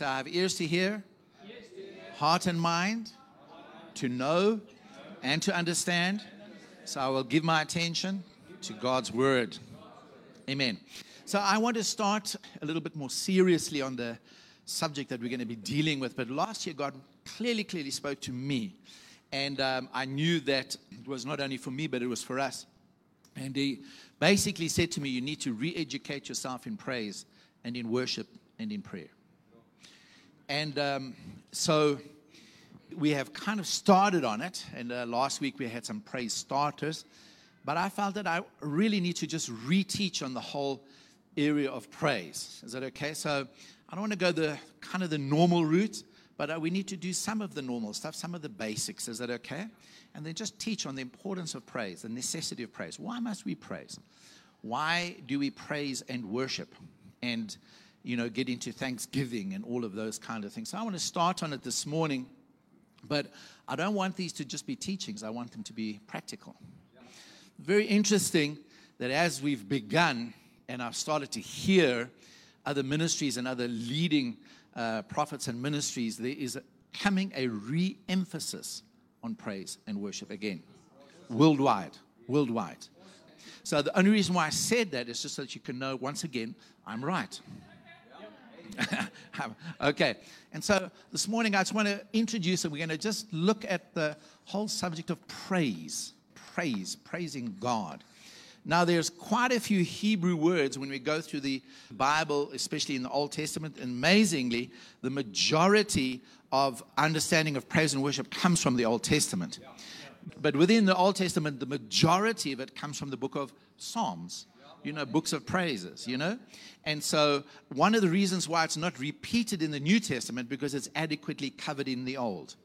So I have ears to hear, heart and mind to know and to understand. So I will give my attention to God's word. Amen. So I want to start a little bit more seriously on the subject that we're going to be dealing with. But last year, God clearly, clearly spoke to me. And um, I knew that it was not only for me, but it was for us. And He basically said to me, You need to re educate yourself in praise and in worship and in prayer. And um, so we have kind of started on it. And uh, last week we had some praise starters. But I felt that I really need to just reteach on the whole area of praise. Is that okay? So I don't want to go the kind of the normal route, but uh, we need to do some of the normal stuff, some of the basics. Is that okay? And then just teach on the importance of praise, the necessity of praise. Why must we praise? Why do we praise and worship? And you know, get into thanksgiving and all of those kind of things. So I want to start on it this morning, but I don't want these to just be teachings. I want them to be practical. Very interesting that as we've begun and I've started to hear other ministries and other leading uh, prophets and ministries, there is coming a re emphasis on praise and worship again, worldwide. Worldwide. So the only reason why I said that is just so that you can know once again, I'm right. okay. And so this morning, I just want to introduce, and we're going to just look at the whole subject of praise. Praise, praising God. Now, there's quite a few Hebrew words when we go through the Bible, especially in the Old Testament. Amazingly, the majority of understanding of praise and worship comes from the Old Testament. But within the Old Testament, the majority of it comes from the book of Psalms you know, books of praises, you know? And so, one of the reasons why it's not repeated in the New Testament because it's adequately covered in the Old.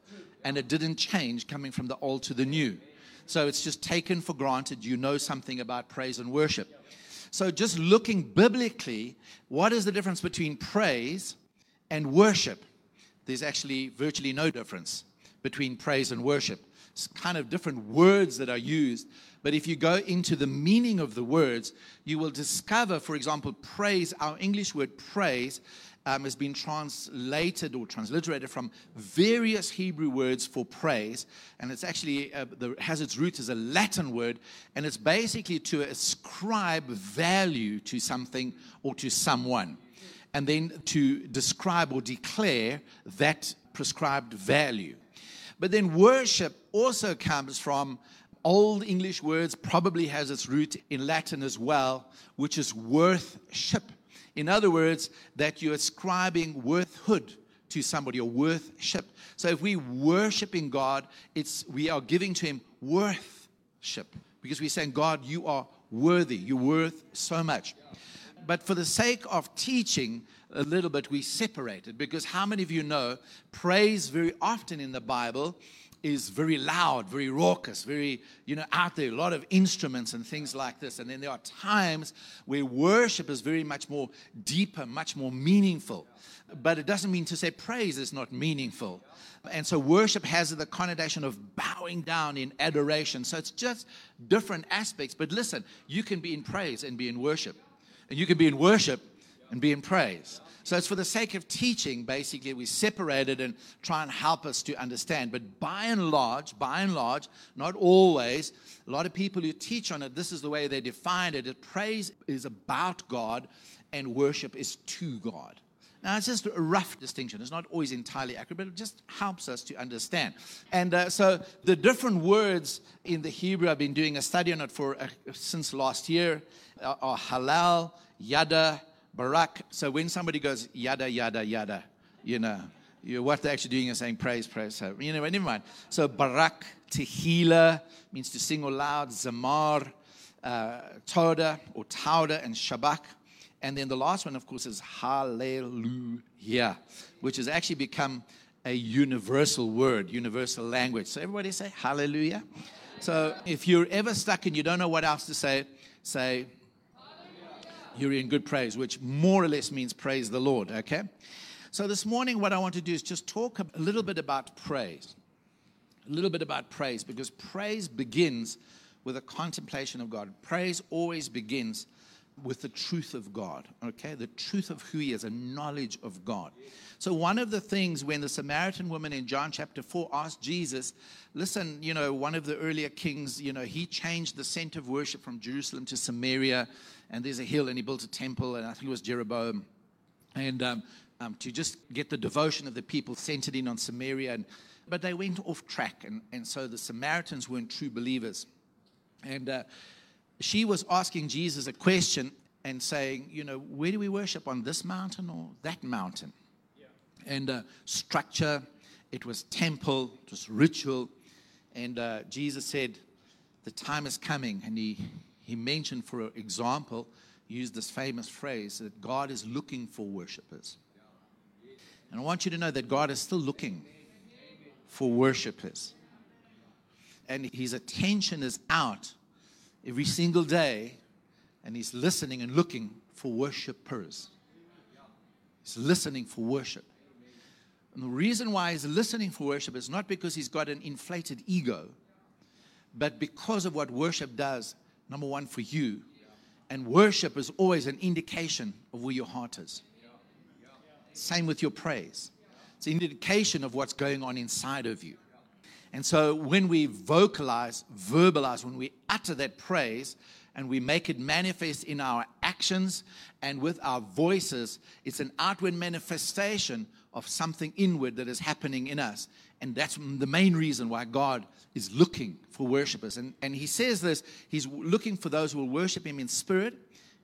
And it didn't change coming from the Old to the New. So, it's just taken for granted you know something about praise and worship. So, just looking biblically, what is the difference between praise and worship? There's actually virtually no difference between praise and worship. It's kind of different words that are used, but if you go into the meaning of the words, you will discover, for example, praise, our English word praise, um, has been translated or transliterated from various Hebrew words for praise, and it's actually uh, the, has its root as a Latin word, and it's basically to ascribe value to something or to someone, and then to describe or declare that prescribed value. But then worship also comes from Old English words probably has its root in Latin as well, which is worthship. In other words, that you're ascribing worthhood to somebody or worthship. So if we worshiping God, it's we are giving to him worthship because we're saying, God, you are worthy. You're worth so much. But for the sake of teaching a little bit, we separate it because how many of you know praise very often in the Bible is very loud, very raucous, very, you know, out there, a lot of instruments and things like this. And then there are times where worship is very much more deeper, much more meaningful. But it doesn't mean to say praise is not meaningful. And so worship has the connotation of bowing down in adoration. So it's just different aspects. But listen, you can be in praise and be in worship. And you can be in worship and be in praise. So it's for the sake of teaching, basically, we separate it and try and help us to understand. But by and large, by and large, not always, a lot of people who teach on it, this is the way they define it. Praise is about God and worship is to God. Now, it's just a rough distinction. It's not always entirely accurate, but it just helps us to understand. And uh, so, the different words in the Hebrew, I've been doing a study on it for uh, since last year, uh, are halal, yada, Barak. So when somebody goes yada, yada, yada, you know, you, what they're actually doing is saying praise, praise. So, you know, never mind. So Barak, Tehillah means to sing aloud, Zamar, uh, Toda or Tauda, and Shabak. And then the last one, of course, is Hallelujah, which has actually become a universal word, universal language. So everybody say Hallelujah. So if you're ever stuck and you don't know what else to say, say you're in good praise, which more or less means praise the Lord, okay? So this morning, what I want to do is just talk a little bit about praise. A little bit about praise, because praise begins with a contemplation of God. Praise always begins with the truth of God, okay? The truth of who He is, a knowledge of God. So, one of the things when the Samaritan woman in John chapter 4 asked Jesus, listen, you know, one of the earlier kings, you know, he changed the center of worship from Jerusalem to Samaria, and there's a hill, and he built a temple, and I think it was Jeroboam. And um, um, to just get the devotion of the people centered in on Samaria. And, but they went off track, and, and so the Samaritans weren't true believers. And uh, she was asking Jesus a question and saying, you know, where do we worship? On this mountain or that mountain? Yeah. And uh, structure, it was temple, it was ritual. And uh, Jesus said, the time is coming. And he, he mentioned, for example, used this famous phrase that God is looking for worshipers. And I want you to know that God is still looking for worshipers. And his attention is out every single day, and he's listening and looking for worshipers. He's listening for worship. And the reason why he's listening for worship is not because he's got an inflated ego, but because of what worship does, number one, for you. And worship is always an indication of where your heart is. Same with your praise. It's an indication of what's going on inside of you. And so when we vocalize, verbalize, when we utter that praise and we make it manifest in our actions and with our voices, it's an outward manifestation of something inward that is happening in us. And that's the main reason why God is looking for worshipers. And, and He says this He's looking for those who will worship Him in spirit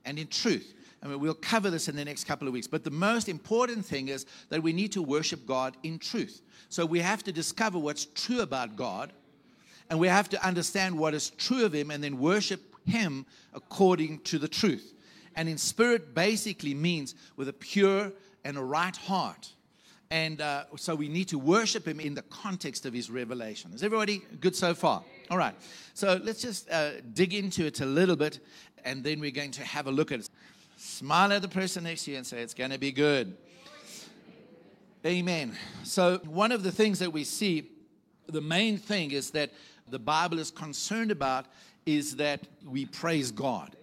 and in truth. Mean, we'll cover this in the next couple of weeks. But the most important thing is that we need to worship God in truth. So we have to discover what's true about God, and we have to understand what is true of Him, and then worship Him according to the truth. And in spirit basically means with a pure and a right heart. And uh, so we need to worship Him in the context of His revelation. Is everybody good so far? All right. So let's just uh, dig into it a little bit, and then we're going to have a look at it. Smile at the person next to you and say, It's going to be good. Amen. So, one of the things that we see, the main thing is that the Bible is concerned about is that we praise God.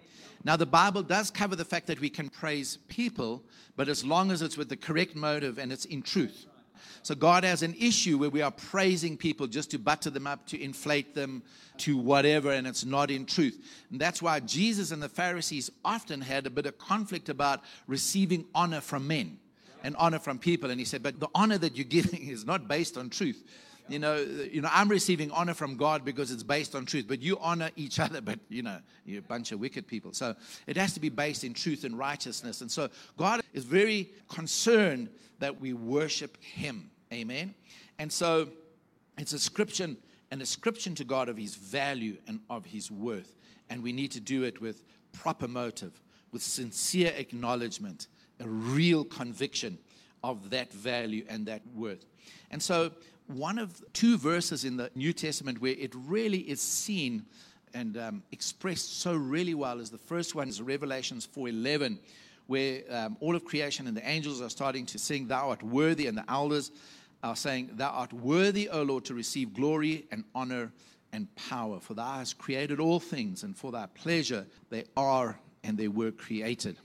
Now, the Bible does cover the fact that we can praise people, but as long as it's with the correct motive and it's in truth. So God has an issue where we are praising people just to butter them up, to inflate them, to whatever, and it's not in truth. And that's why Jesus and the Pharisees often had a bit of conflict about receiving honor from men and honor from people. And he said, But the honor that you're giving is not based on truth. You know, you know, I'm receiving honor from God because it's based on truth. But you honor each other, but you know, you're a bunch of wicked people. So it has to be based in truth and righteousness. And so God is very concerned that we worship Him. Amen. And so it's a description, an ascription to God of His value and of His worth. And we need to do it with proper motive, with sincere acknowledgement, a real conviction of that value and that worth. And so, one of two verses in the New Testament where it really is seen and um, expressed so really well is the first one is Revelations 4:11, where um, all of creation and the angels are starting to sing, "Thou art worthy," and the elders are saying, Thou art worthy, O Lord, to receive glory and honor and power, for thou hast created all things, and for thy pleasure they are and they were created.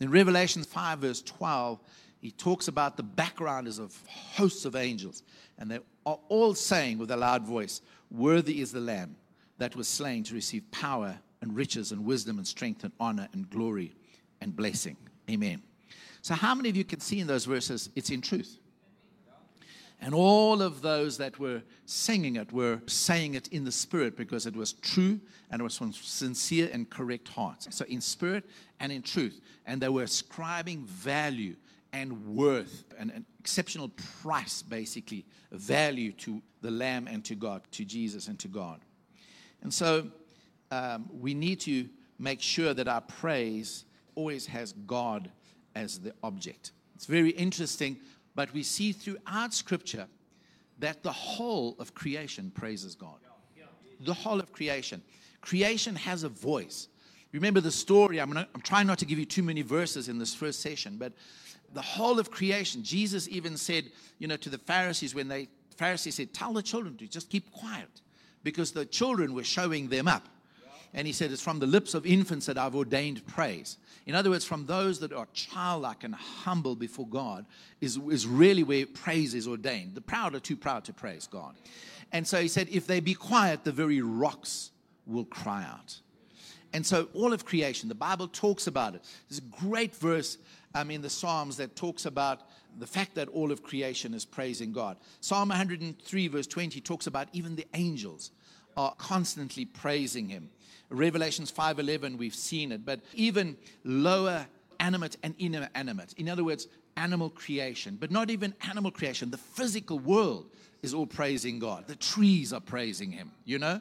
In Revelation 5, verse 12, he talks about the backgrounders of hosts of angels, and they are all saying with a loud voice, Worthy is the Lamb that was slain to receive power and riches and wisdom and strength and honor and glory and blessing. Amen. So, how many of you can see in those verses it's in truth? And all of those that were singing it were saying it in the spirit because it was true and it was from sincere and correct hearts. So, in spirit and in truth. And they were ascribing value and worth, and an exceptional price, basically, value to the Lamb and to God, to Jesus and to God. And so, um, we need to make sure that our praise always has God as the object. It's very interesting but we see throughout Scripture that the whole of creation praises God. The whole of creation. Creation has a voice. Remember the story. I'm, I'm trying not to give you too many verses in this first session, but the whole of creation. Jesus even said, you know, to the Pharisees when they Pharisees said, "Tell the children to just keep quiet," because the children were showing them up. And he said, It's from the lips of infants that I've ordained praise. In other words, from those that are childlike and humble before God is, is really where praise is ordained. The proud are too proud to praise God. And so he said, If they be quiet, the very rocks will cry out. And so all of creation, the Bible talks about it. There's a great verse um, in the Psalms that talks about the fact that all of creation is praising God. Psalm 103, verse 20, talks about even the angels are constantly praising Him. Revelations 5:11, we've seen it, but even lower animate and inanimate. In other words, animal creation, but not even animal creation. The physical world is all praising God. The trees are praising Him, you know?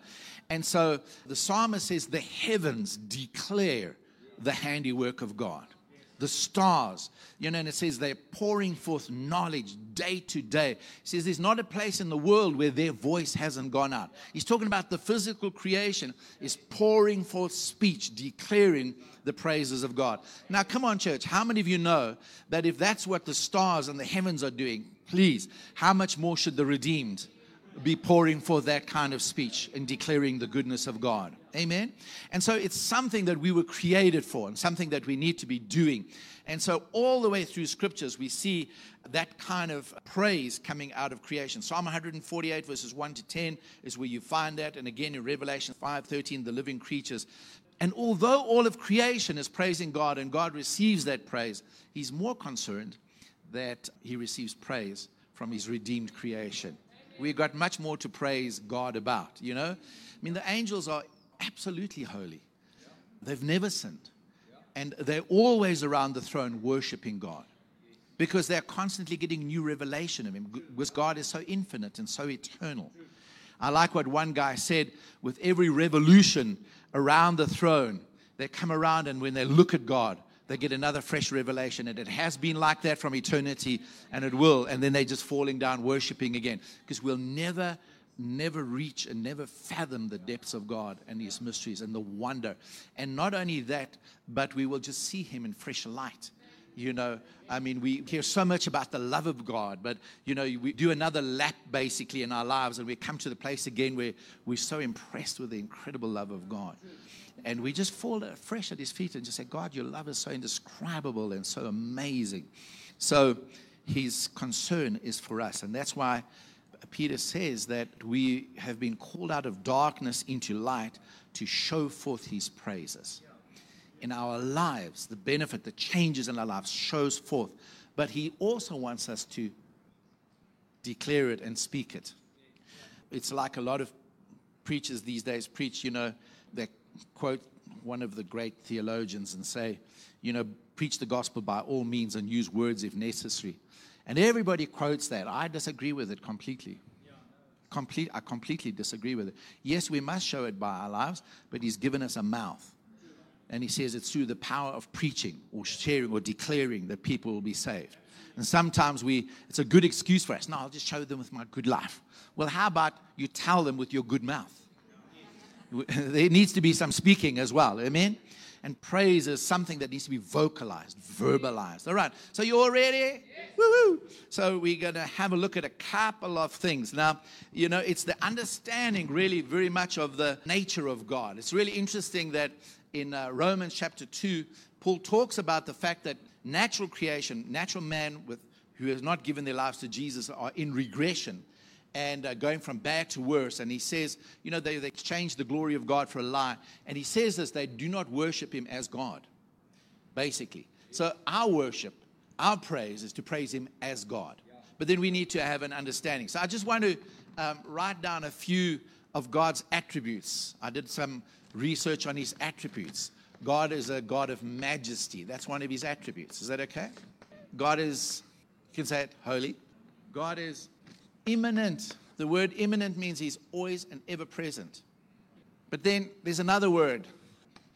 And so the psalmist says, The heavens declare the handiwork of God the stars. You know, and it says they're pouring forth knowledge day to day. He says there's not a place in the world where their voice hasn't gone out. He's talking about the physical creation is pouring forth speech, declaring the praises of God. Now, come on, church. How many of you know that if that's what the stars and the heavens are doing, please, how much more should the redeemed? Be pouring forth that kind of speech and declaring the goodness of God. Amen. And so it's something that we were created for and something that we need to be doing. And so all the way through scriptures, we see that kind of praise coming out of creation. Psalm 148, verses 1 to 10 is where you find that. And again in Revelation 5 13, the living creatures. And although all of creation is praising God and God receives that praise, he's more concerned that he receives praise from his redeemed creation we've got much more to praise God about, you know? I mean, the angels are absolutely holy, they've never sinned. And they're always around the throne worshiping God because they're constantly getting new revelation of Him because God is so infinite and so eternal. I like what one guy said with every revolution around the throne, they come around and when they look at God, they get another fresh revelation. And it has been like that from eternity, and it will. And then they're just falling down, worshiping again. Because we'll never, never reach and never fathom the depths of God and His mysteries and the wonder. And not only that, but we will just see Him in fresh light. You know, I mean, we hear so much about the love of God, but, you know, we do another lap basically in our lives, and we come to the place again where we're so impressed with the incredible love of God. And we just fall fresh at his feet and just say, God, your love is so indescribable and so amazing. So his concern is for us. And that's why Peter says that we have been called out of darkness into light to show forth his praises. In our lives, the benefit, the changes in our lives shows forth. But he also wants us to declare it and speak it. It's like a lot of preachers these days preach, you know, they quote one of the great theologians and say, you know, preach the gospel by all means and use words if necessary. And everybody quotes that. I disagree with it completely. Complete, I completely disagree with it. Yes, we must show it by our lives, but He's given us a mouth. And He says it's through the power of preaching or sharing or declaring that people will be saved. And sometimes we, it's a good excuse for us. No, I'll just show them with my good life. Well, how about you tell them with your good mouth? there needs to be some speaking as well. Amen? And praise is something that needs to be vocalized, verbalized. All right. So you all ready? Woo-hoo. So we're going to have a look at a couple of things. Now, you know, it's the understanding really very much of the nature of God. It's really interesting that in uh, Romans chapter 2, Paul talks about the fact that natural creation, natural man with who has not given their lives to Jesus are in regression and uh, going from bad to worse. And he says, you know, they, they exchange the glory of God for a lie. And he says this they do not worship him as God, basically. So our worship, our praise is to praise him as God. But then we need to have an understanding. So I just want to um, write down a few of God's attributes. I did some research on his attributes. God is a God of majesty. That's one of his attributes. Is that okay? God is, you can say it, holy. God is immanent. The word immanent means he's always and ever present. But then there's another word.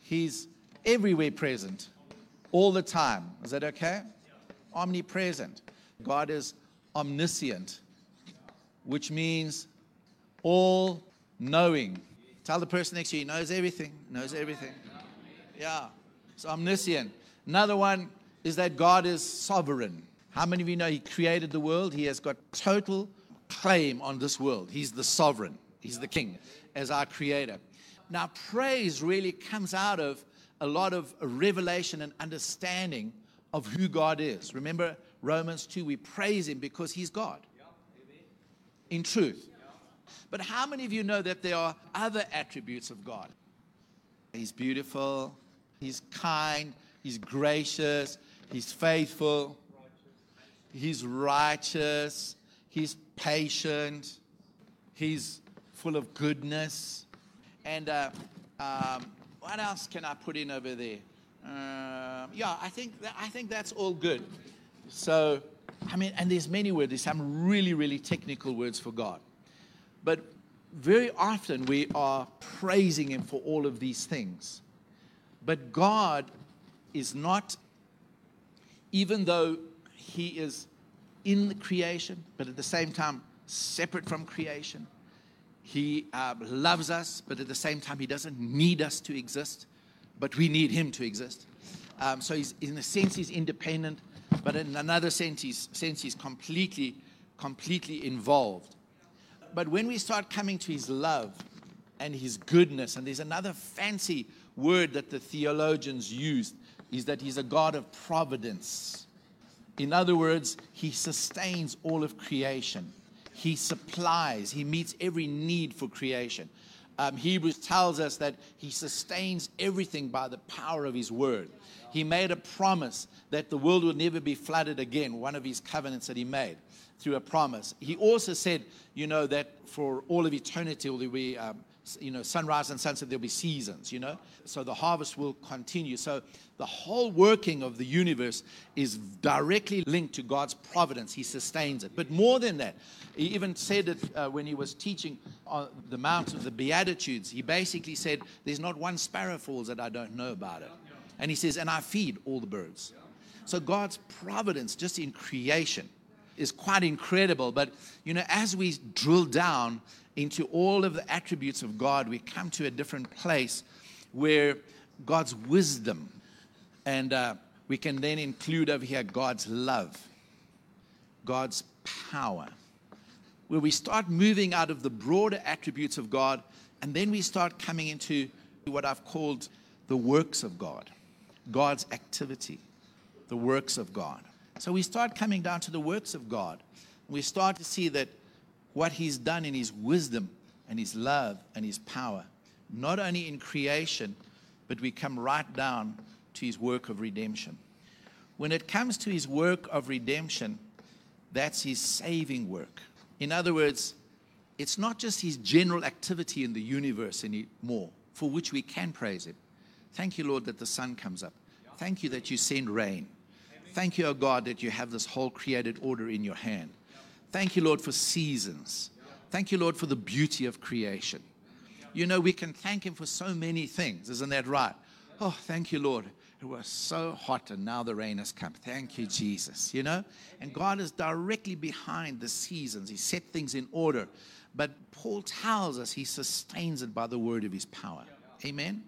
He's everywhere present, all the time. Is that okay? Omnipresent. God is omniscient, which means all knowing. Tell the person next to you, he knows everything, knows everything. Yeah, it's omniscient. Another one is that God is sovereign. How many of you know He created the world? He has got total claim on this world. He's the sovereign, He's the king as our creator. now praise really comes out of a lot of revelation and understanding of who God is. Remember Romans 2, we praise him because he's God. In truth. But how many of you know that there are other attributes of God? He's beautiful, he's kind, he's gracious, he's faithful, he's righteous, he's patient, he's full of goodness. And uh, um, what else can I put in over there? Uh, yeah, I think that, I think that's all good. So, I mean, and there's many words. There's some really, really technical words for God. But very often we are praising Him for all of these things. But God is not, even though He is in the creation, but at the same time separate from creation. He uh, loves us, but at the same time, He doesn't need us to exist, but we need Him to exist. Um, so, he's, in a sense, He's independent, but in another sense, He's, sense, he's completely, completely involved. But when we start coming to His love and His goodness, and there's another fancy word that the theologians used, is that He's a God of providence. In other words, He sustains all of creation. He supplies, He meets every need for creation. Um, Hebrews tells us that He sustains everything by the power of His word. He made a promise that the world would never be flooded again, one of His covenants that He made through a promise. He also said, you know, that for all of eternity there will be, um, you know, sunrise and sunset, there'll be seasons, you know. So the harvest will continue. So the whole working of the universe is directly linked to God's providence. He sustains it. But more than that, he even said it uh, when he was teaching on the Mount of the Beatitudes. He basically said, There's not one sparrow falls that I don't know about it. And he says, And I feed all the birds. So God's providence just in creation is quite incredible. But, you know, as we drill down into all of the attributes of God, we come to a different place where God's wisdom, and uh, we can then include over here God's love, God's power, where we start moving out of the broader attributes of God, and then we start coming into what I've called the works of God, God's activity, the works of God. So we start coming down to the works of God. We start to see that what He's done in His wisdom and His love and His power, not only in creation, but we come right down to His work of redemption. When it comes to His work of redemption, that's His saving work. In other words, it's not just His general activity in the universe anymore, for which we can praise Him. Thank you, Lord, that the sun comes up. Thank you that you send rain. Thank you, O oh God, that you have this whole created order in your hand. Thank you, Lord, for seasons. Thank you, Lord, for the beauty of creation. You know, we can thank Him for so many things, isn't that right? Oh, thank you, Lord. It was so hot and now the rain has come. Thank you, Jesus. You know? And God is directly behind the seasons. He set things in order. But Paul tells us He sustains it by the word of His power. Amen?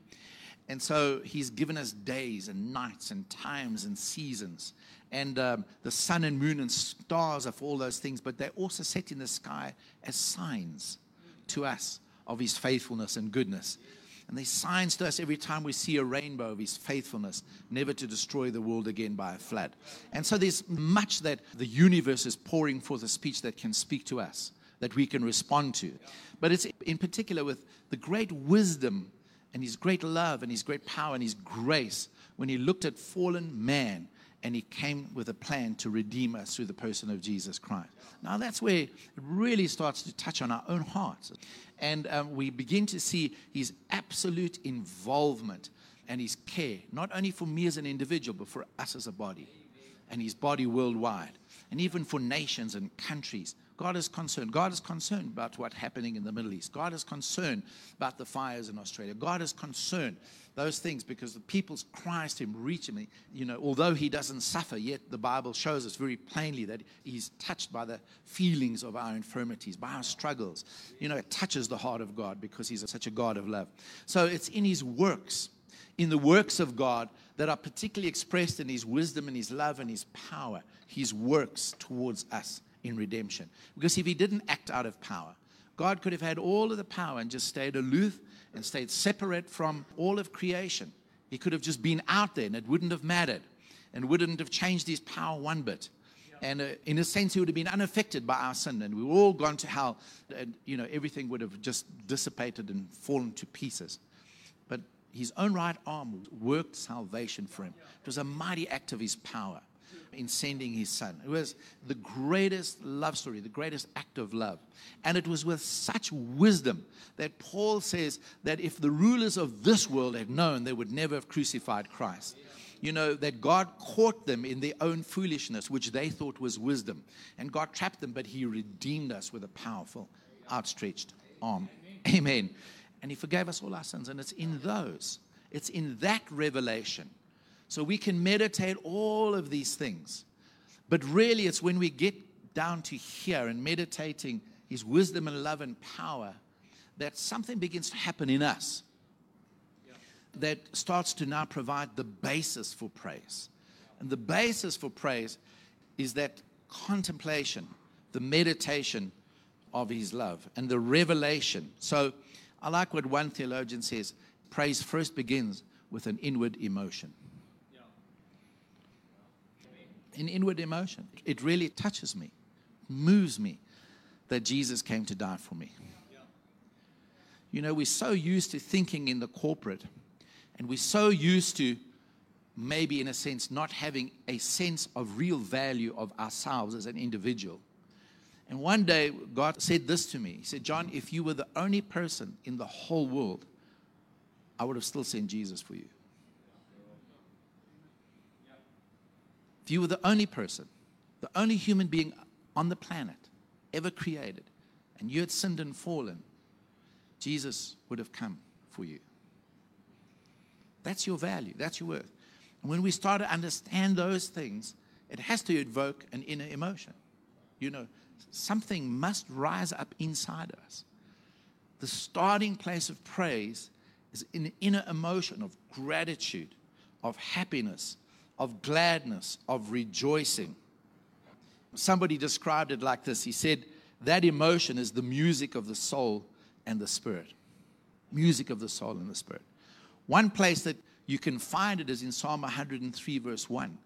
And so he's given us days and nights and times and seasons. And um, the sun and moon and stars are for all those things, but they're also set in the sky as signs to us of his faithfulness and goodness. And they're signs to us every time we see a rainbow of his faithfulness, never to destroy the world again by a flood. And so there's much that the universe is pouring forth a speech that can speak to us, that we can respond to. But it's in particular with the great wisdom and his great love and his great power and his grace when he looked at fallen man and he came with a plan to redeem us through the person of Jesus Christ. Now, that's where it really starts to touch on our own hearts. And um, we begin to see his absolute involvement and his care, not only for me as an individual, but for us as a body and his body worldwide, and even for nations and countries. God is concerned. God is concerned about what's happening in the Middle East. God is concerned about the fires in Australia. God is concerned those things because the people's cries to him reach him. You know, although he doesn't suffer, yet the Bible shows us very plainly that he's touched by the feelings of our infirmities, by our struggles. You know, it touches the heart of God because he's such a God of love. So it's in his works, in the works of God, that are particularly expressed in his wisdom and his love and his power, his works towards us in redemption. Because if he didn't act out of power, God could have had all of the power and just stayed aloof and stayed separate from all of creation. He could have just been out there and it wouldn't have mattered and wouldn't have changed his power one bit. And uh, in a sense, he would have been unaffected by our sin, and we were all gone to hell, and you know everything would have just dissipated and fallen to pieces. But his own right arm worked salvation for him. It was a mighty act of his power in sending his son. It was the greatest love story, the greatest act of love. And it was with such wisdom that Paul says that if the rulers of this world had known, they would never have crucified Christ. You know, that God caught them in their own foolishness, which they thought was wisdom. And God trapped them, but He redeemed us with a powerful, outstretched arm. Amen. And He forgave us all our sins. And it's in those, it's in that revelation so we can meditate all of these things. But really, it's when we get down to here and meditating His wisdom and love and power that something begins to happen in us that starts to now provide the basis for praise. And the basis for praise is that contemplation, the meditation of His love, and the revelation. So I like what one theologian says praise first begins with an inward emotion an inward emotion. It really touches me, moves me that Jesus came to die for me. You know, we're so used to thinking in the corporate, and we're so used to maybe, in a sense, not having a sense of real value of ourselves as an individual. And one day, God said this to me He said, John, if you were the only person in the whole world, I would have still sent Jesus for you. If you were the only person, the only human being on the planet ever created, and you had sinned and fallen, Jesus would have come for you. That's your value, that's your worth. And when we start to understand those things, it has to evoke an inner emotion. You know, something must rise up inside us. The starting place of praise is an inner emotion of gratitude, of happiness, of gladness, of rejoicing. Somebody described it like this He said, That emotion is the music of the soul and the spirit. Music of the soul and the spirit. One place that you can find it is in Psalm 103, verse 1,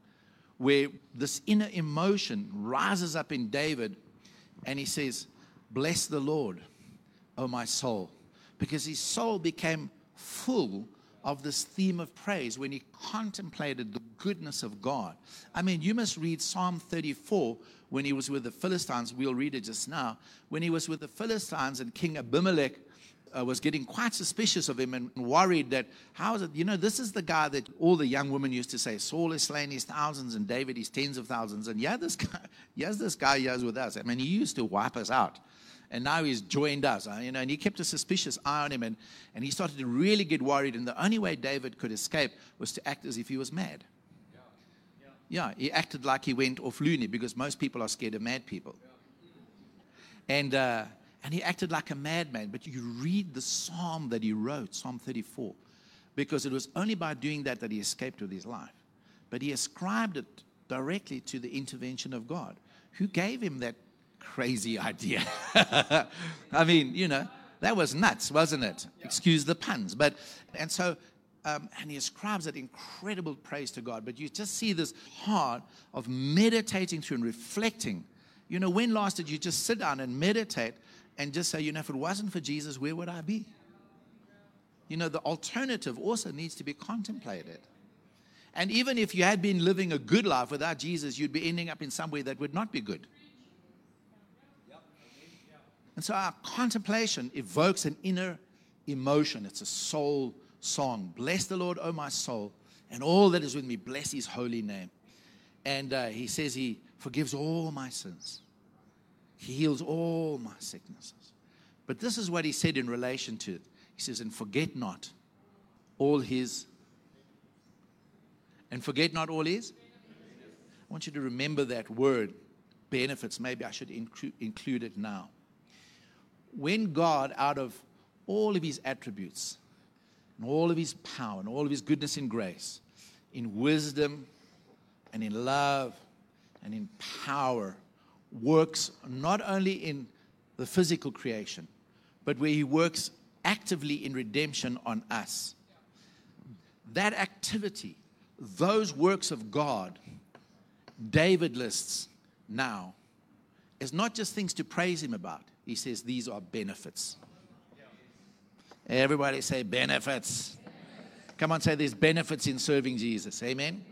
where this inner emotion rises up in David and he says, Bless the Lord, O my soul, because his soul became full of this theme of praise when he contemplated the goodness of God. I mean, you must read Psalm 34 when he was with the Philistines. We'll read it just now. When he was with the Philistines and King Abimelech uh, was getting quite suspicious of him and worried that, how is it, you know, this is the guy that all the young women used to say, Saul has slain his thousands and David his tens of thousands. And yeah, this guy, yes, this guy is with us. I mean, he used to wipe us out and now he's joined us. Uh, you know, and he kept a suspicious eye on him, and, and he started to really get worried. And the only way David could escape was to act as if he was mad. Yeah, yeah. he acted like he went off loony because most people are scared of mad people. And, uh, and he acted like a madman. But you read the psalm that he wrote, Psalm 34, because it was only by doing that that he escaped with his life. But he ascribed it directly to the intervention of God, who gave him that crazy idea. I mean, you know, that was nuts, wasn't it? Excuse the puns. But, and so, um, and he ascribes that incredible praise to God. But you just see this heart of meditating through and reflecting. You know, when last did you just sit down and meditate and just say, you know, if it wasn't for Jesus, where would I be? You know, the alternative also needs to be contemplated. And even if you had been living a good life without Jesus, you'd be ending up in somewhere that would not be good. And so our contemplation evokes an inner emotion. It's a soul song. Bless the Lord, O my soul, and all that is with me. Bless his holy name. And uh, he says he forgives all my sins, he heals all my sicknesses. But this is what he said in relation to it. He says, And forget not all his. And forget not all his. I want you to remember that word, benefits. Maybe I should include, include it now when God, out of all of his attributes, and all of his power, and all of his goodness and grace, in wisdom and in love and in power, works not only in the physical creation, but where he works actively in redemption on us. That activity, those works of God, David lists now is not just things to praise him about. He says these are benefits. Everybody say benefits. Come on, say there's benefits in serving Jesus. Amen.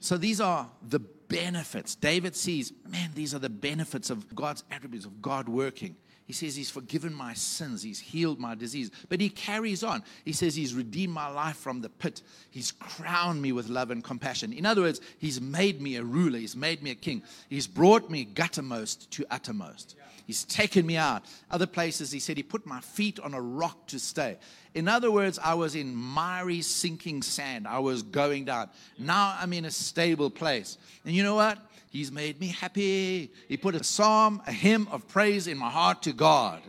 So these are the benefits. David sees, man, these are the benefits of God's attributes, of God working. He says he's forgiven my sins, he's healed my disease. But he carries on. He says he's redeemed my life from the pit, he's crowned me with love and compassion. In other words, he's made me a ruler, he's made me a king, he's brought me guttermost to uttermost. He's taken me out. Other places, he said, He put my feet on a rock to stay. In other words, I was in miry, sinking sand. I was going down. Now I'm in a stable place. And you know what? He's made me happy. He put a psalm, a hymn of praise in my heart to God.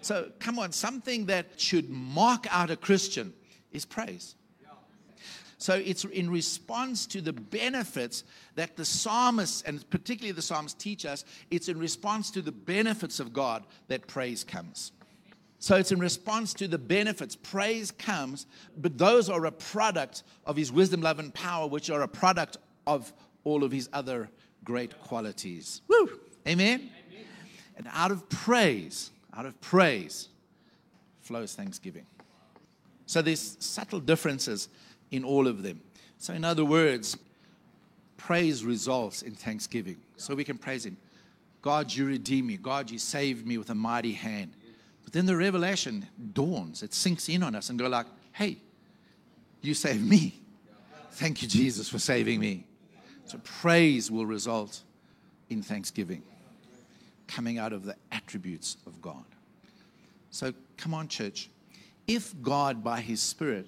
So, come on, something that should mark out a Christian is praise. So it's in response to the benefits that the psalmists, and particularly the psalms, teach us, it's in response to the benefits of God that praise comes. So it's in response to the benefits. Praise comes, but those are a product of his wisdom, love, and power, which are a product of all of his other great qualities. Woo! Amen? Amen? And out of praise, out of praise flows thanksgiving. So there's subtle differences in all of them. So, in other words, praise results in thanksgiving. So we can praise Him. God, you redeem me. God, you saved me with a mighty hand. But then the revelation dawns, it sinks in on us and go like, hey, you saved me. Thank you, Jesus, for saving me. So praise will result in thanksgiving, coming out of the attributes of God. So come on, church. If God, by His Spirit,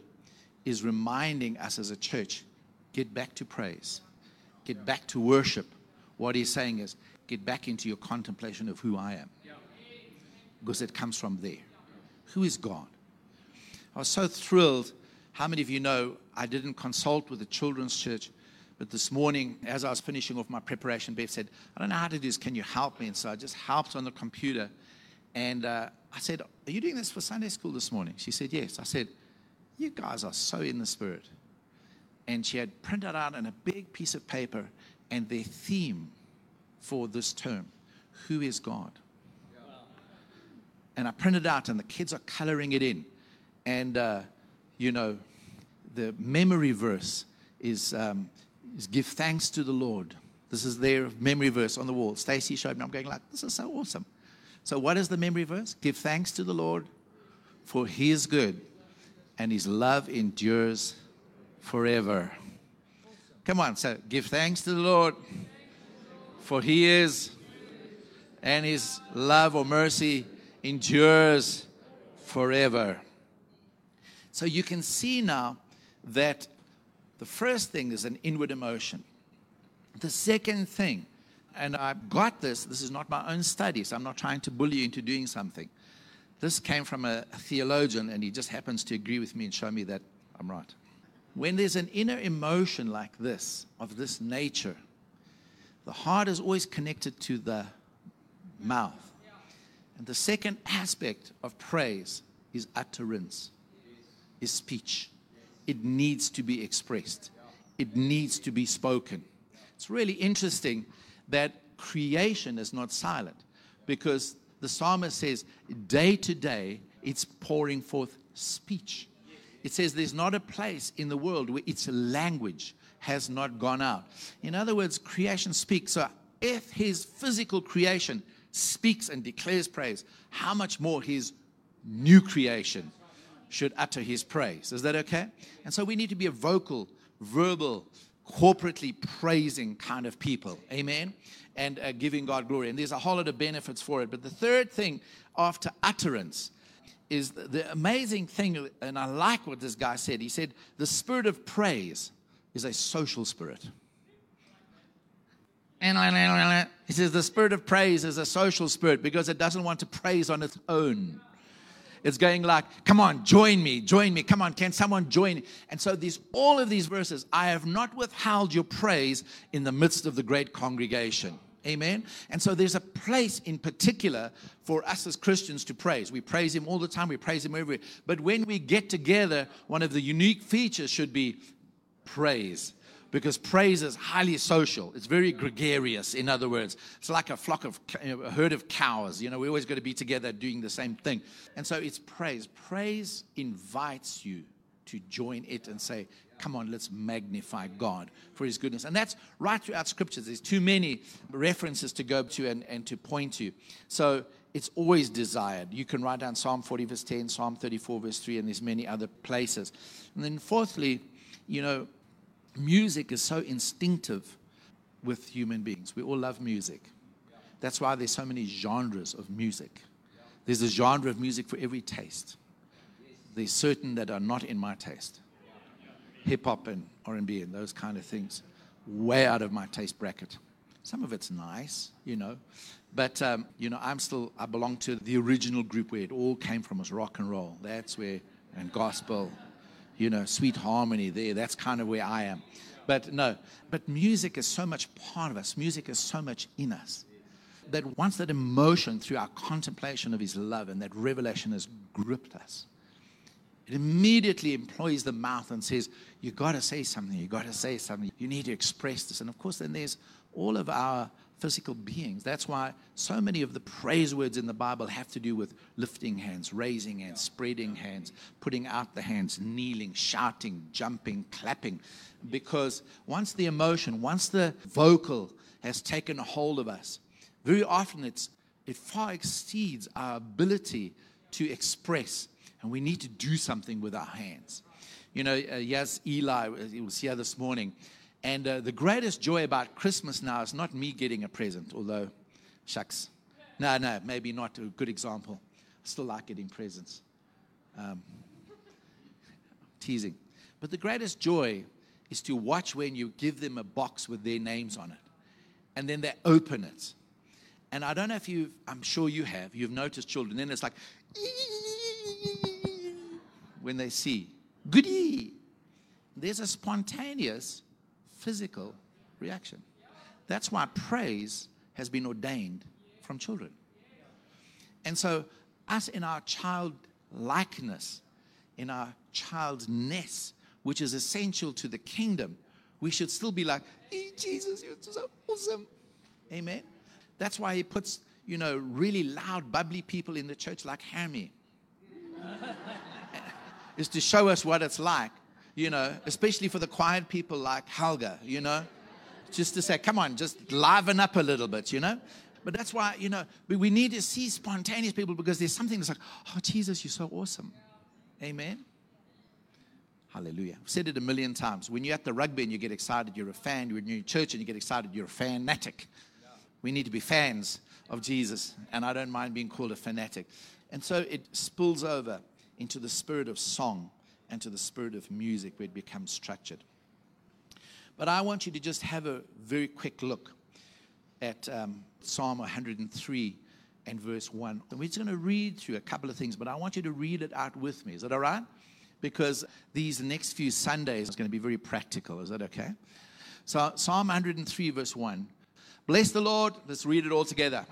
is reminding us as a church get back to praise, get back to worship. What he's saying is get back into your contemplation of who I am. Because it comes from there. Who is God? I was so thrilled. How many of you know I didn't consult with the children's church? But this morning, as I was finishing off my preparation, Beth said, I don't know how to do this. Can you help me? And so I just helped on the computer. And uh, I said, Are you doing this for Sunday school this morning? She said, Yes. I said, you guys are so in the spirit. And she had printed out on a big piece of paper and their theme for this term Who is God? And I printed out, and the kids are coloring it in. And, uh, you know, the memory verse is, um, is give thanks to the Lord. This is their memory verse on the wall. Stacy showed me. I'm going like, this is so awesome. So what is the memory verse? Give thanks to the Lord, for he is good and his love endures forever. Come on, so give thanks to the Lord, for he is, and his love or mercy endures forever. So you can see now that the first thing is an inward emotion. The second thing, and I've got this, this is not my own study, so I'm not trying to bully you into doing something. This came from a theologian, and he just happens to agree with me and show me that I'm right. When there's an inner emotion like this, of this nature, the heart is always connected to the mouth. And the second aspect of praise is utterance, is speech. It needs to be expressed, it needs to be spoken. It's really interesting that creation is not silent because the psalmist says, day to day, it's pouring forth speech. It says there's not a place in the world where its language has not gone out. In other words, creation speaks. So if his physical creation speaks and declares praise, how much more his new creation should utter his praise? Is that okay? And so we need to be a vocal, verbal, corporately praising kind of people. Amen and uh, giving God glory. And there's a whole lot of benefits for it. But the third thing after utterance is the, the amazing thing, and I like what this guy said. He said, The spirit of praise is a social spirit. And he says, The spirit of praise is a social spirit because it doesn't want to praise on its own. It's going like, come on, join me, join me. Come on, can someone join? And so these all of these verses, I have not withheld your praise in the midst of the great congregation. Amen. And so there's a place in particular for us as Christians to praise. We praise Him all the time, we praise Him everywhere. But when we get together, one of the unique features should be praise. Because praise is highly social. It's very gregarious, in other words. It's like a flock of, you know, a herd of cows. You know, we always got to be together doing the same thing. And so it's praise. Praise invites you to join it and say, come on, let's magnify God for his goodness. And that's right throughout scriptures. There's too many references to go to and, and to point to. So it's always desired. You can write down Psalm 40, verse 10, Psalm 34, verse 3, and there's many other places. And then fourthly, you know, music is so instinctive with human beings. We all love music. That's why there's so many genres of music. There's a genre of music for every taste. There's certain that are not in my taste. Hip hop and R&B and those kind of things, way out of my taste bracket. Some of it's nice, you know, but um, you know, I'm still I belong to the original group where it all came from was rock and roll. That's where and gospel you know, sweet harmony there. That's kind of where I am. But no, but music is so much part of us. Music is so much in us that once that emotion through our contemplation of his love and that revelation has gripped us, it immediately employs the mouth and says, You got to say something, you got to say something, you need to express this. And of course, then there's all of our physical beings. That's why so many of the praise words in the Bible have to do with lifting hands, raising hands, spreading hands, putting out the hands, kneeling, shouting, jumping, clapping. Because once the emotion, once the vocal has taken a hold of us, very often it's, it far exceeds our ability to express, and we need to do something with our hands. You know, uh, yes, Eli, he was here this morning and uh, the greatest joy about Christmas now is not me getting a present, although, shucks. No, no, maybe not a good example. I still like getting presents. Um, teasing. But the greatest joy is to watch when you give them a box with their names on it. And then they open it. And I don't know if you've, I'm sure you have, you've noticed children, then it's like, when they see, goody. There's a spontaneous physical reaction. That's why praise has been ordained from children. And so, us in our childlikeness, in our childness, which is essential to the kingdom, we should still be like, hey, Jesus, you're so awesome. Amen. That's why he puts, you know, really loud, bubbly people in the church like Hammy. is to show us what it's like you know, especially for the quiet people like Helga, you know, just to say, come on, just liven up a little bit, you know. But that's why, you know, we need to see spontaneous people because there's something that's like, oh, Jesus, you're so awesome. Amen. Hallelujah. I've said it a million times. When you're at the rugby and you get excited, you're a fan. You're in church and you get excited, you're a fanatic. We need to be fans of Jesus. And I don't mind being called a fanatic. And so it spills over into the spirit of song and to the spirit of music where it becomes structured. But I want you to just have a very quick look at um, Psalm 103 and verse 1. And we're just going to read through a couple of things, but I want you to read it out with me. Is that all right? Because these next few Sundays is going to be very practical. Is that okay? So, Psalm 103, verse 1. Bless the Lord. Let's read it all together.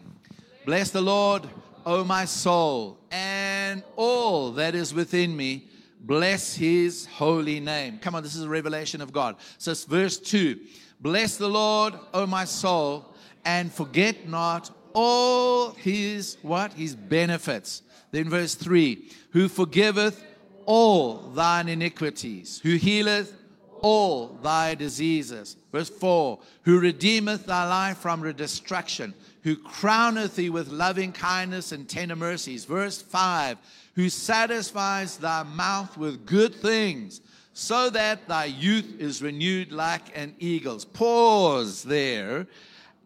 Bless the Lord, O my soul, and all that is within me Bless his holy name. Come on, this is a revelation of God. So it's verse 2. Bless the Lord, O my soul, and forget not all his what? His benefits. Then verse 3. Who forgiveth all thine iniquities, who healeth all thy diseases. Verse 4 Who redeemeth thy life from destruction, who crowneth thee with loving kindness and tender mercies. Verse 5 who satisfies thy mouth with good things, so that thy youth is renewed like an eagle's. Pause there.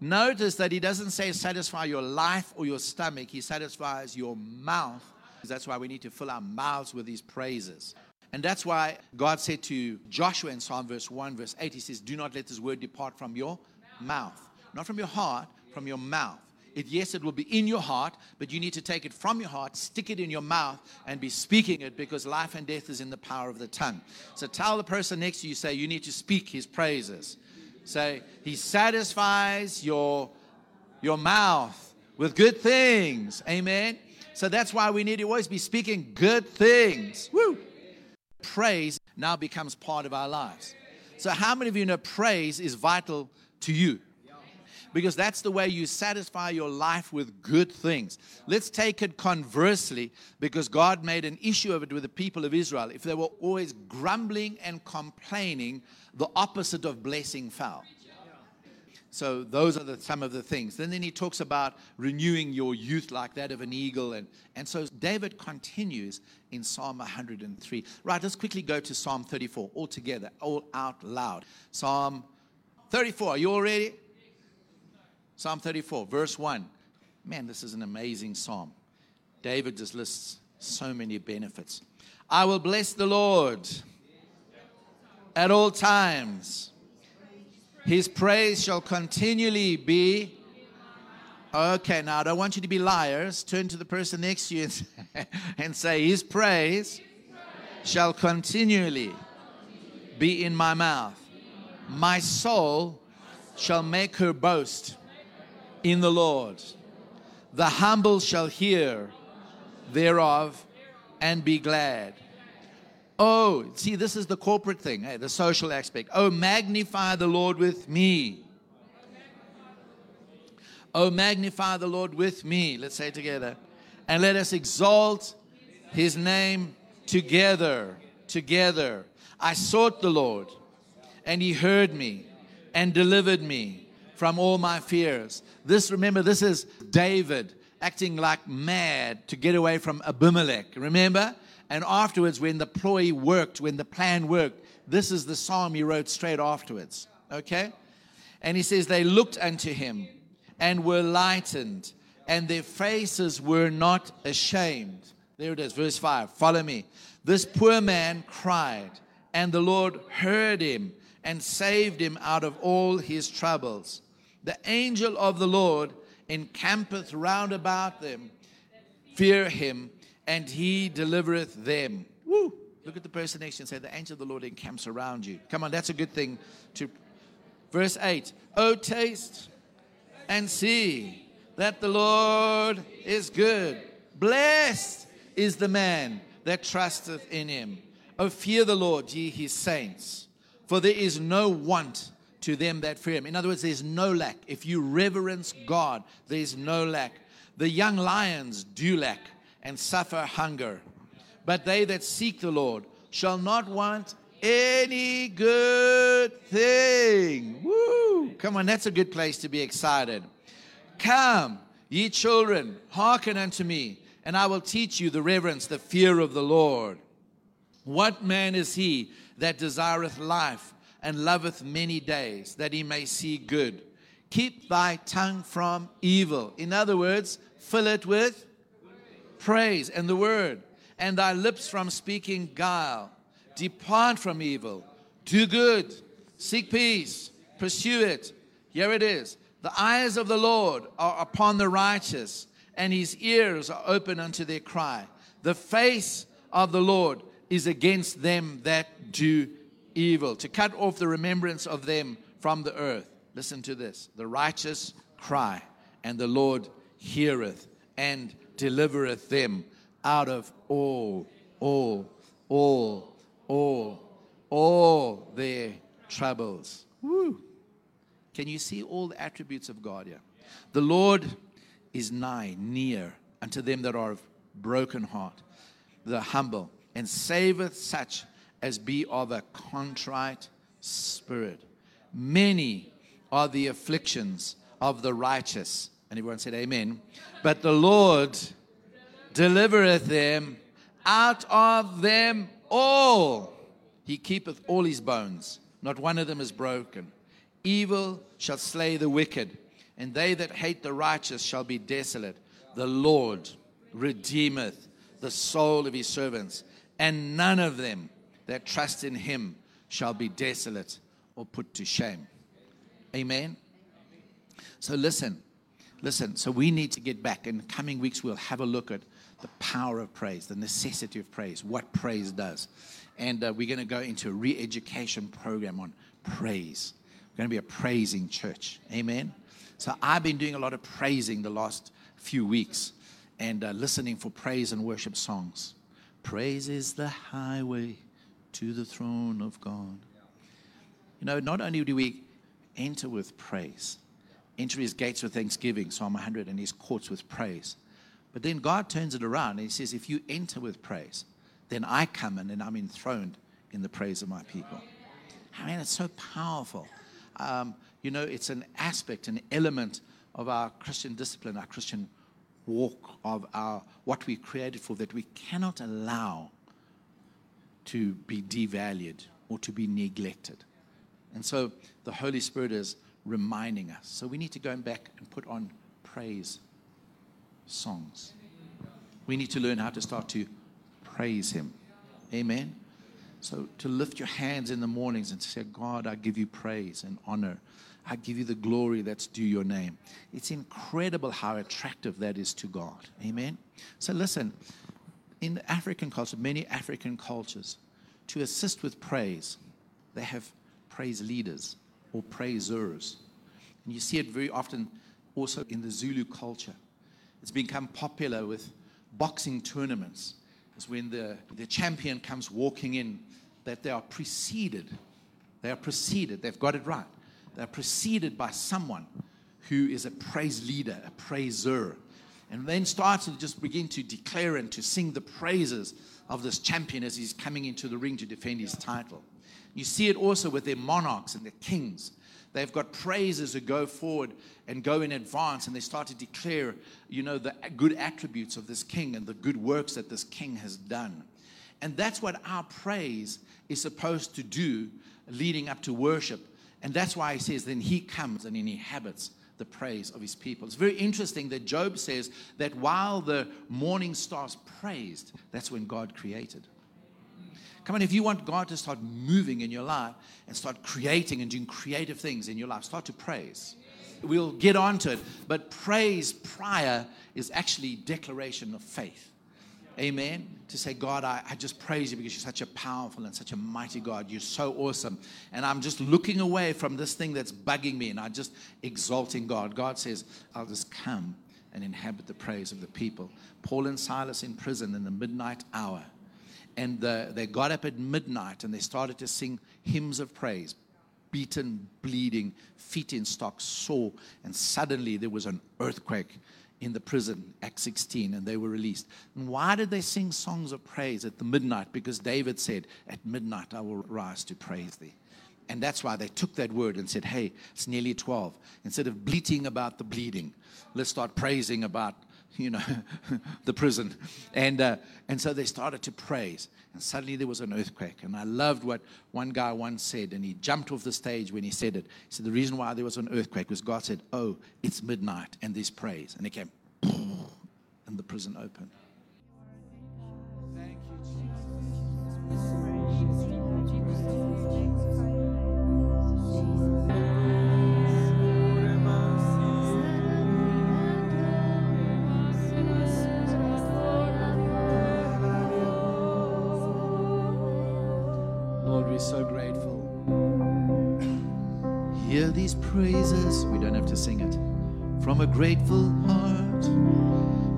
Notice that he doesn't say satisfy your life or your stomach, he satisfies your mouth. That's why we need to fill our mouths with these praises. And that's why God said to Joshua in Psalm verse 1, verse 8, He says, Do not let this word depart from your mouth. Not from your heart, from your mouth. It, yes, it will be in your heart, but you need to take it from your heart, stick it in your mouth, and be speaking it because life and death is in the power of the tongue. So tell the person next to you, say, you need to speak his praises. Say, he satisfies your your mouth with good things. Amen. So that's why we need to always be speaking good things. Woo! Praise now becomes part of our lives. So, how many of you know praise is vital to you? Because that's the way you satisfy your life with good things. Let's take it conversely, because God made an issue of it with the people of Israel. If they were always grumbling and complaining, the opposite of blessing fell. So those are the, some of the things. Then, then he talks about renewing your youth like that of an eagle. And, and so David continues in Psalm 103. Right, let's quickly go to Psalm 34 all together, all out loud. Psalm 34, are you all ready? Psalm 34, verse 1. Man, this is an amazing psalm. David just lists so many benefits. I will bless the Lord at all times. His praise shall continually be. Okay, now I don't want you to be liars. Turn to the person next to you and, say, His praise shall continually be in my mouth. My soul shall make her boast in the Lord. The humble shall hear thereof and be glad. Oh, see, this is the corporate thing, hey, the social aspect. Oh, magnify the Lord with me. Oh, magnify the Lord with me. Let's say together. And let us exalt his name together. Together. I sought the Lord, and he heard me and delivered me from all my fears. This, remember, this is David acting like mad to get away from Abimelech. Remember? And afterwards, when the ploy worked, when the plan worked, this is the psalm he wrote straight afterwards. Okay? And he says, They looked unto him and were lightened, and their faces were not ashamed. There it is, verse 5. Follow me. This poor man cried, and the Lord heard him and saved him out of all his troubles. The angel of the Lord encampeth round about them, fear him and he delivereth them. Woo! Look at the person next to you and say, The angel of the Lord encamps around you. Come on, that's a good thing to. Verse 8 Oh, taste and see that the Lord is good. Blessed is the man that trusteth in him. Oh, fear the Lord, ye his saints, for there is no want to them that fear him. In other words, there's no lack. If you reverence God, there's no lack. The young lions do lack and suffer hunger. But they that seek the Lord shall not want any good thing. Woo! Come on, that's a good place to be excited. Come, ye children, hearken unto me, and I will teach you the reverence, the fear of the Lord. What man is he that desireth life and loveth many days, that he may see good? Keep thy tongue from evil. In other words, fill it with praise and the word, and thy lips from speaking guile. Depart from evil, do good, seek peace, pursue it. Here it is. The eyes of the Lord are upon the righteous, and his ears are open unto their cry. The face of the Lord is against them that do evil, to cut off the remembrance of them from the earth. Listen to this the righteous cry, and the Lord heareth and delivereth them out of all, all, all, all, all their troubles. Woo. Can you see all the attributes of God here? The Lord is nigh, near unto them that are of broken heart, the humble, and saveth such as be of a contrite spirit. Many are the afflictions of the righteous, and everyone said, Amen. But the Lord delivereth them out of them all. He keepeth all his bones, not one of them is broken. Evil shall slay the wicked, and they that hate the righteous shall be desolate. The Lord redeemeth the soul of his servants, and none of them that trust in him shall be desolate or put to shame. Amen. So listen, Listen, so we need to get back. In the coming weeks, we'll have a look at the power of praise, the necessity of praise, what praise does. And uh, we're going to go into a re education program on praise. We're going to be a praising church. Amen. So I've been doing a lot of praising the last few weeks and uh, listening for praise and worship songs. Praise is the highway to the throne of God. You know, not only do we enter with praise, enter his gates with thanksgiving, Psalm 100, and his courts with praise. But then God turns it around and he says, if you enter with praise, then I come in and I'm enthroned in the praise of my people. I mean, it's so powerful. Um, you know, it's an aspect, an element of our Christian discipline, our Christian walk, of our what we created for that we cannot allow to be devalued or to be neglected. And so the Holy Spirit is reminding us. So we need to go back and put on praise songs. We need to learn how to start to praise Him. Amen. So to lift your hands in the mornings and say, God, I give you praise and honor. I give you the glory that's due your name. It's incredible how attractive that is to God. Amen. So listen, in African culture, many African cultures, to assist with praise, they have praise leaders or praisers. And you see it very often also in the Zulu culture. It's become popular with boxing tournaments. It's when the, the champion comes walking in that they are preceded. They are preceded. They've got it right. They're preceded by someone who is a praise leader, a praiser. And then starts to just begin to declare and to sing the praises of this champion as he's coming into the ring to defend his title. You see it also with their monarchs and their kings. They've got praises that go forward and go in advance, and they start to declare, you know, the good attributes of this king and the good works that this king has done. And that's what our praise is supposed to do leading up to worship. And that's why he says, then he comes and inhabits the praise of his people. It's very interesting that Job says that while the morning stars praised, that's when God created. Come on, if you want God to start moving in your life and start creating and doing creative things in your life, start to praise. We'll get onto it, but praise prior is actually declaration of faith. Amen. To say, God, I, I just praise you because you're such a powerful and such a mighty God. You're so awesome. And I'm just looking away from this thing that's bugging me and I'm just exalting God. God says, I'll just come and inhabit the praise of the people. Paul and Silas in prison in the midnight hour and the, they got up at midnight and they started to sing hymns of praise beaten bleeding feet in stocks sore and suddenly there was an earthquake in the prison acts 16 and they were released. And why did they sing songs of praise at the midnight? Because david said at midnight i will rise to praise thee. And that's why they took that word and said hey it's nearly 12 instead of bleating about the bleeding let's start praising about you know, the prison. And, uh, and so they started to praise. And suddenly there was an earthquake. And I loved what one guy once said. And he jumped off the stage when he said it. He said, The reason why there was an earthquake was God said, Oh, it's midnight and there's praise. And it came, and the prison opened. These praises. We don't have to sing it. From a grateful heart.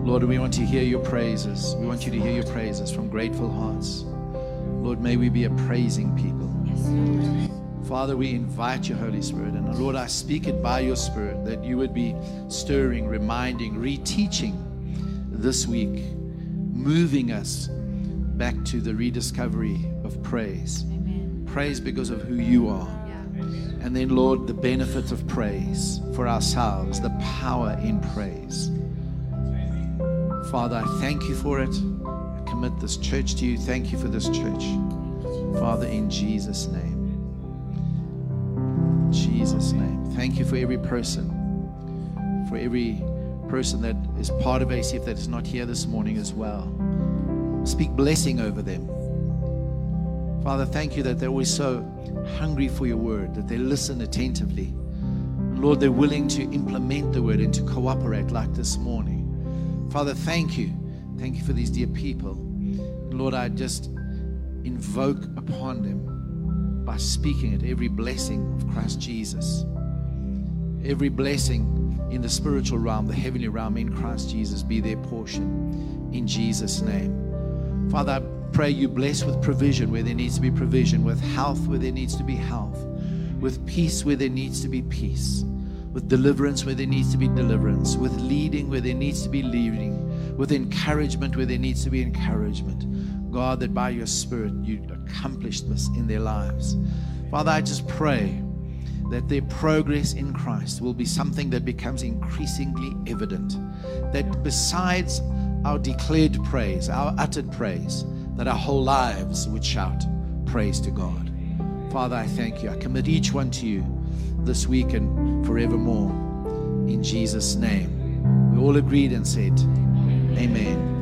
Lord, we want to hear your praises. We want you to hear your praises from grateful hearts. Lord, may we be a praising people. Father, we invite your Holy Spirit. And Lord, I speak it by your Spirit that you would be stirring, reminding, reteaching this week, moving us back to the rediscovery of praise praise because of who you are. And then, Lord, the benefit of praise for ourselves, the power in praise. Father, I thank you for it. I commit this church to you. Thank you for this church. Father, in Jesus' name. Jesus' name. Thank you for every person, for every person that is part of ACF that is not here this morning as well. Speak blessing over them. Father, thank you that they're always so hungry for your word, that they listen attentively. Lord, they're willing to implement the word and to cooperate like this morning. Father, thank you. Thank you for these dear people. Lord, I just invoke upon them by speaking it every blessing of Christ Jesus, every blessing in the spiritual realm, the heavenly realm in Christ Jesus be their portion. In Jesus' name. Father, I pray you bless with provision where there needs to be provision, with health where there needs to be health, with peace where there needs to be peace, with deliverance where there needs to be deliverance, with leading where there needs to be leading, with encouragement where there needs to be encouragement. God, that by your Spirit you accomplish this in their lives. Father, I just pray that their progress in Christ will be something that becomes increasingly evident. That besides our declared praise, our uttered praise, that our whole lives would shout praise to God. Father, I thank you. I commit each one to you this week and forevermore. In Jesus' name. We all agreed and said, Amen.